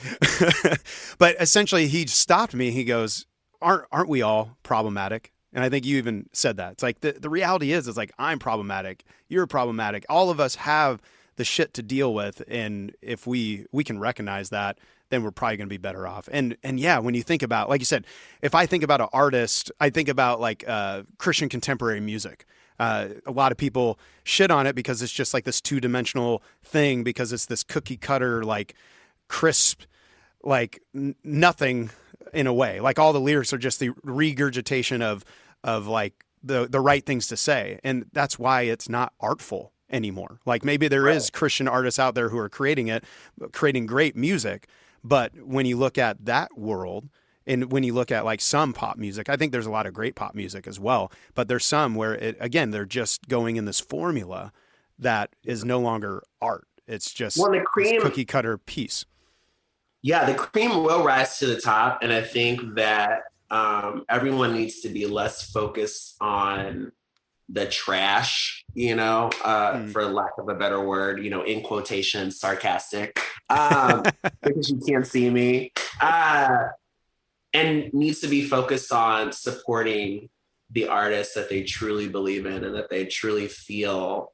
but essentially, he stopped me. He goes, "Aren't aren't we all problematic?" And I think you even said that. It's like the the reality is, it's like I'm problematic. You're problematic. All of us have the shit to deal with, and if we we can recognize that then we're probably going to be better off. And and yeah, when you think about, like you said, if I think about an artist, I think about like uh, Christian contemporary music. Uh, a lot of people shit on it because it's just like this two dimensional thing because it's this cookie cutter like crisp like n- nothing in a way. Like all the lyrics are just the regurgitation of of like the the right things to say, and that's why it's not artful anymore. Like maybe there right. is Christian artists out there who are creating it, creating great music, but when you look at that world, and when you look at like some pop music, I think there's a lot of great pop music as well. But there's some where it again they're just going in this formula that is no longer art. It's just well, the cream, cookie cutter piece. Yeah, the cream will rise to the top, and I think that um, everyone needs to be less focused on the trash, you know, uh, mm. for lack of a better word, you know, in quotation, sarcastic, um, because you can't see me, uh, and needs to be focused on supporting the artists that they truly believe in and that they truly feel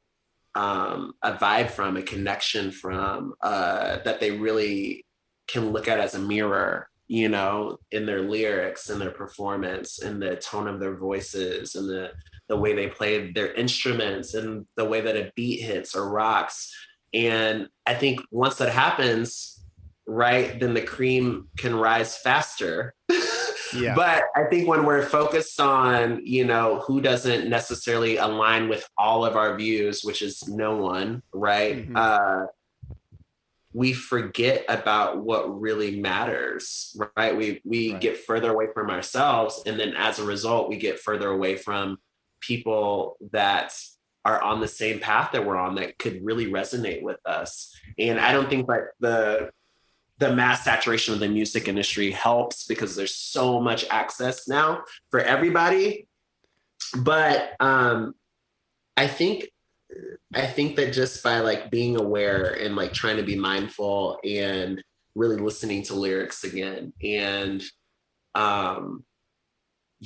um, a vibe from, a connection from, uh, that they really can look at as a mirror you know, in their lyrics in their performance in the tone of their voices and the the way they play their instruments and the way that a beat hits or rocks. And I think once that happens, right, then the cream can rise faster. yeah. But I think when we're focused on, you know, who doesn't necessarily align with all of our views, which is no one, right? Mm-hmm. Uh, we forget about what really matters, right? We we Right. get further away from ourselves, and then as a result, we get further away from people that are on the same path that we're on that could really resonate with us. And I don't think that the the mass saturation of the music industry helps because there's so much access now for everybody. But um I think I think that just by like being aware and like trying to be mindful and really listening to lyrics again and um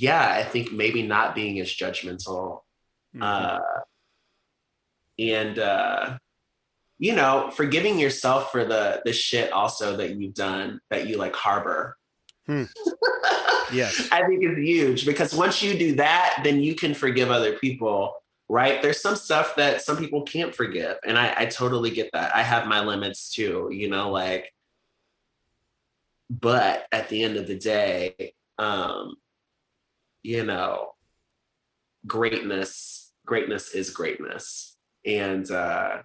yeah, I think maybe not being as judgmental Mhm. uh and uh you know forgiving yourself for the the shit also that you've done that you like harbor Hmm. yes. i think is huge because once you do that then you can forgive other people right there's some stuff that some people can't forgive and i i totally get that i have my limits too you know like but at the end of the day um you know greatness greatness is greatness and uh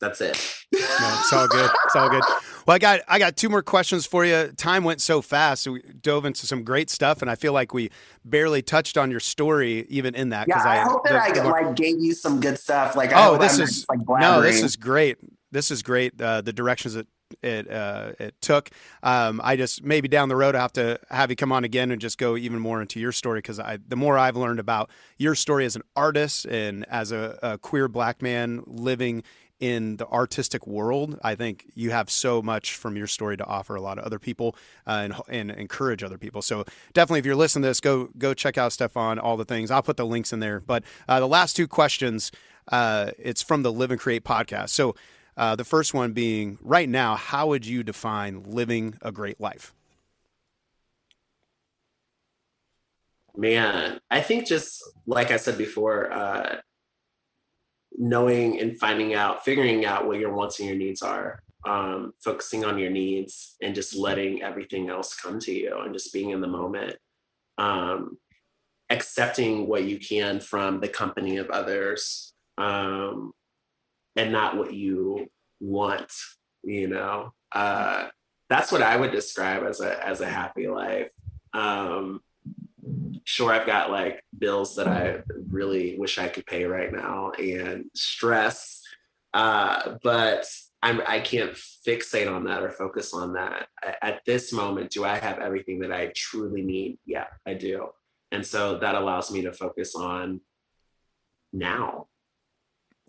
that's it No, it's all good. It's all good. Well, I got I got two more questions for you. Time went so fast. So we dove into some great stuff, and I feel like we barely touched on your story even in that. yeah i, hope that the- i the- like gave you some good stuff like Oh, hope this I'm is just, like no, this is great. This is great. Uh, the directions it it uh, it took. Um, I just maybe down the road I have to have you come on again and just go even more into your story because I the more I've learned about your story as an artist and as a, a queer black man living in the artistic world, I think you have so much from your story to offer a lot of other people uh, and and encourage other people. So definitely, if you're listening to this, go go check out Stefan. All the things I'll put the links in there. But uh, the last two questions, uh, it's from the Live and Create podcast. So uh, the first one being, right now, how would you define living a great life? Man, I think just like I said before, uh, knowing and finding out, figuring out what your wants and your needs are, um, focusing on your needs and just letting everything else come to you and just being in the moment, um, accepting what you can from the company of others, um, and not what you want, you know, uh, that's what I would describe as a, as a happy life. Um, sure i've got like bills that i really wish i could pay right now and stress uh, but I'm, i can't fixate on that or focus on that. At this moment do i have everything that i truly need? Yeah i do. And so that allows me to focus on now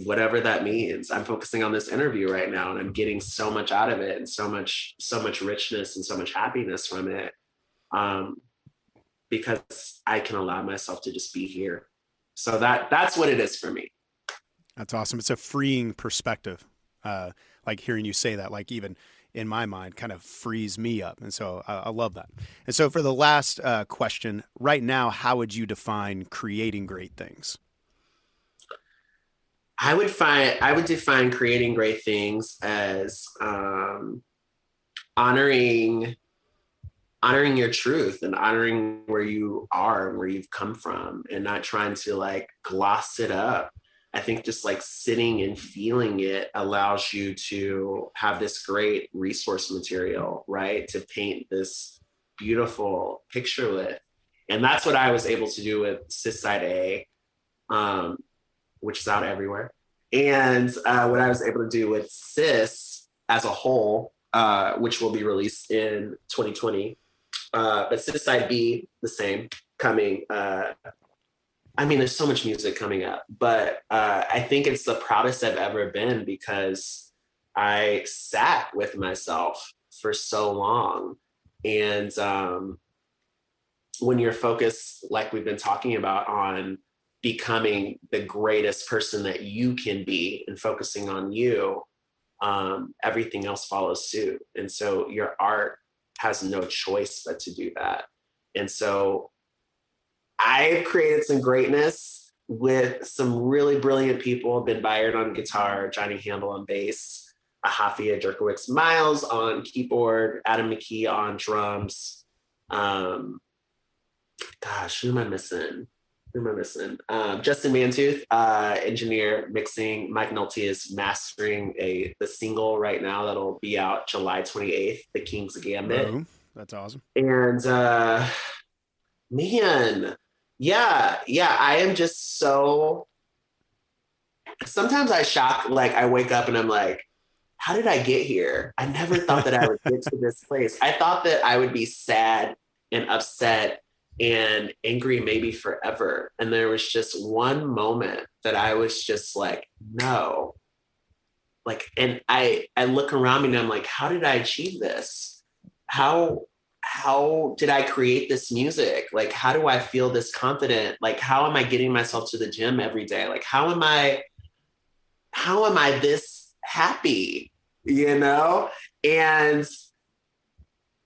whatever that means i'm focusing on this interview right now and i'm getting so much out of it and so much so much richness and so much happiness from it um, because I can allow myself to just be here. So that that's what it is for me. That's awesome. It's a freeing perspective. Uh, like hearing you say that, like even in my mind, kind of frees me up. And so I, love that. And so for the last uh, question, right now, how would you define creating great things? I would find I would define creating great things as um, honoring honoring your truth and honoring where you are and where you've come from and not trying to like gloss it up. I think just like sitting and feeling it allows you to have this great resource material, right? To paint this beautiful picture with. And that's what I was able to do with Cis Side A, um, which is out everywhere. And uh, what I was able to do with Cis as a whole, uh, which will be released in 2020. Uh, but Cis Side B, the same, coming. Uh, I mean, there's so much music coming up, but uh, I think it's the proudest I've ever been because I sat with myself for so long. And um, when you're focused, like we've been talking about, on becoming the greatest person that you can be and focusing on you, um, everything else follows suit. And so your art has no choice but to do that. And so I've created some greatness with some really brilliant people. Ben Byard on guitar, Johnny Handel on bass, Ahafia Jerkowitz Miles on keyboard, Adam McKee on drums. Um, gosh, who am I missing? Who am I missing? Um, Justin Mantooth, uh, engineer, mixing. Mike Nolte is mastering a the single right now that'll be out July 28th, The King's Gambit. Boom. That's awesome. And uh, man, yeah, yeah, I am just so. Sometimes I shock, like I wake up and I'm like, how did I get here? I never thought that I would get to this place. I thought that I would be sad and upset and angry maybe forever. And there was just one moment that I was just like, no. Like, and I I look around me and I'm like, how did I achieve this? How how did I create this music? Like, how do I feel this confident? Like, how am I getting myself to the gym every day? Like, how am I, how am I this happy? You know? And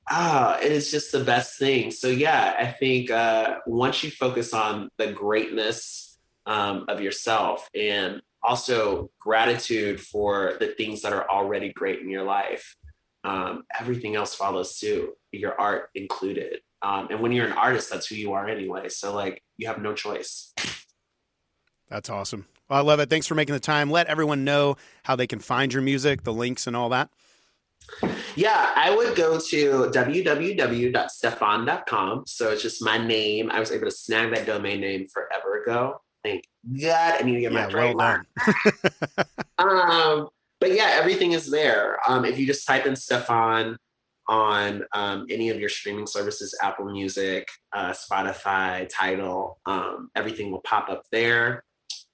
ah, it is just the best thing. So yeah, I think uh, once you focus on the greatness um, of yourself and also gratitude for the things that are already great in your life, um, everything else follows suit, your art included. Um, and when you're an artist, that's who you are anyway. So like you have no choice. That's awesome. Well, I love it. Thanks for making the time. Let everyone know how they can find your music, the links and all that. Yeah, I would go to www.stefan.com. So it's just my name. I was able to snag that domain name forever ago. Thank God. I need to get my yeah, well um, but yeah, everything is there. Um, if you just type in Stefan on um, any of your streaming services, Apple Music, uh, Spotify, Tidal, um, everything will pop up there.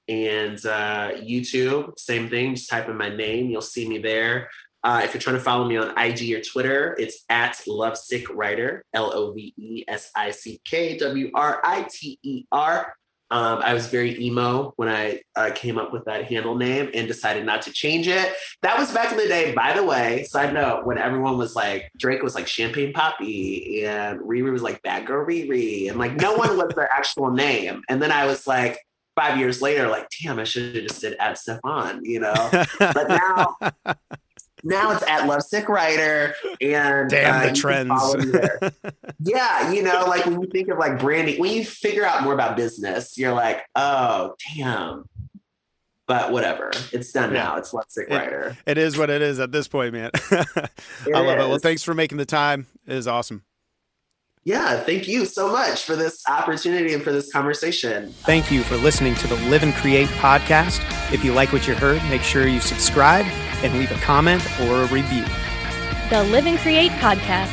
And uh, YouTube, same thing. Just type in my name, you'll see me there. Uh, if you're trying to follow me on IG or Twitter, it's at Lovesick Writer, L O V E S I C K W R I T E R. Um, I was very emo when I uh, came up with that handle name and decided not to change it. That was back in the day, by the way. Side note, when everyone was like, Drake was like Champagne Papi, and Riri was like Bad Girl Riri, and like no one was their actual name. And then I was like, five years later, like, damn, I should have just said at Stefan, you know? but now, now it's at Lovesick Writer and damn uh, the trends. yeah, you know, like when you think of like branding, when you figure out more about business, you're like, oh, damn. But whatever, it's done yeah. now. It's Lovesick Writer. It is what it is at this point, man. I love is. it. Well, thanks for making the time. It is awesome. Yeah, thank you so much for this opportunity and for this conversation. Thank you for listening to the Live and Create podcast. If you like what you heard, make sure you subscribe and leave a comment or a review. The Live and Create podcast.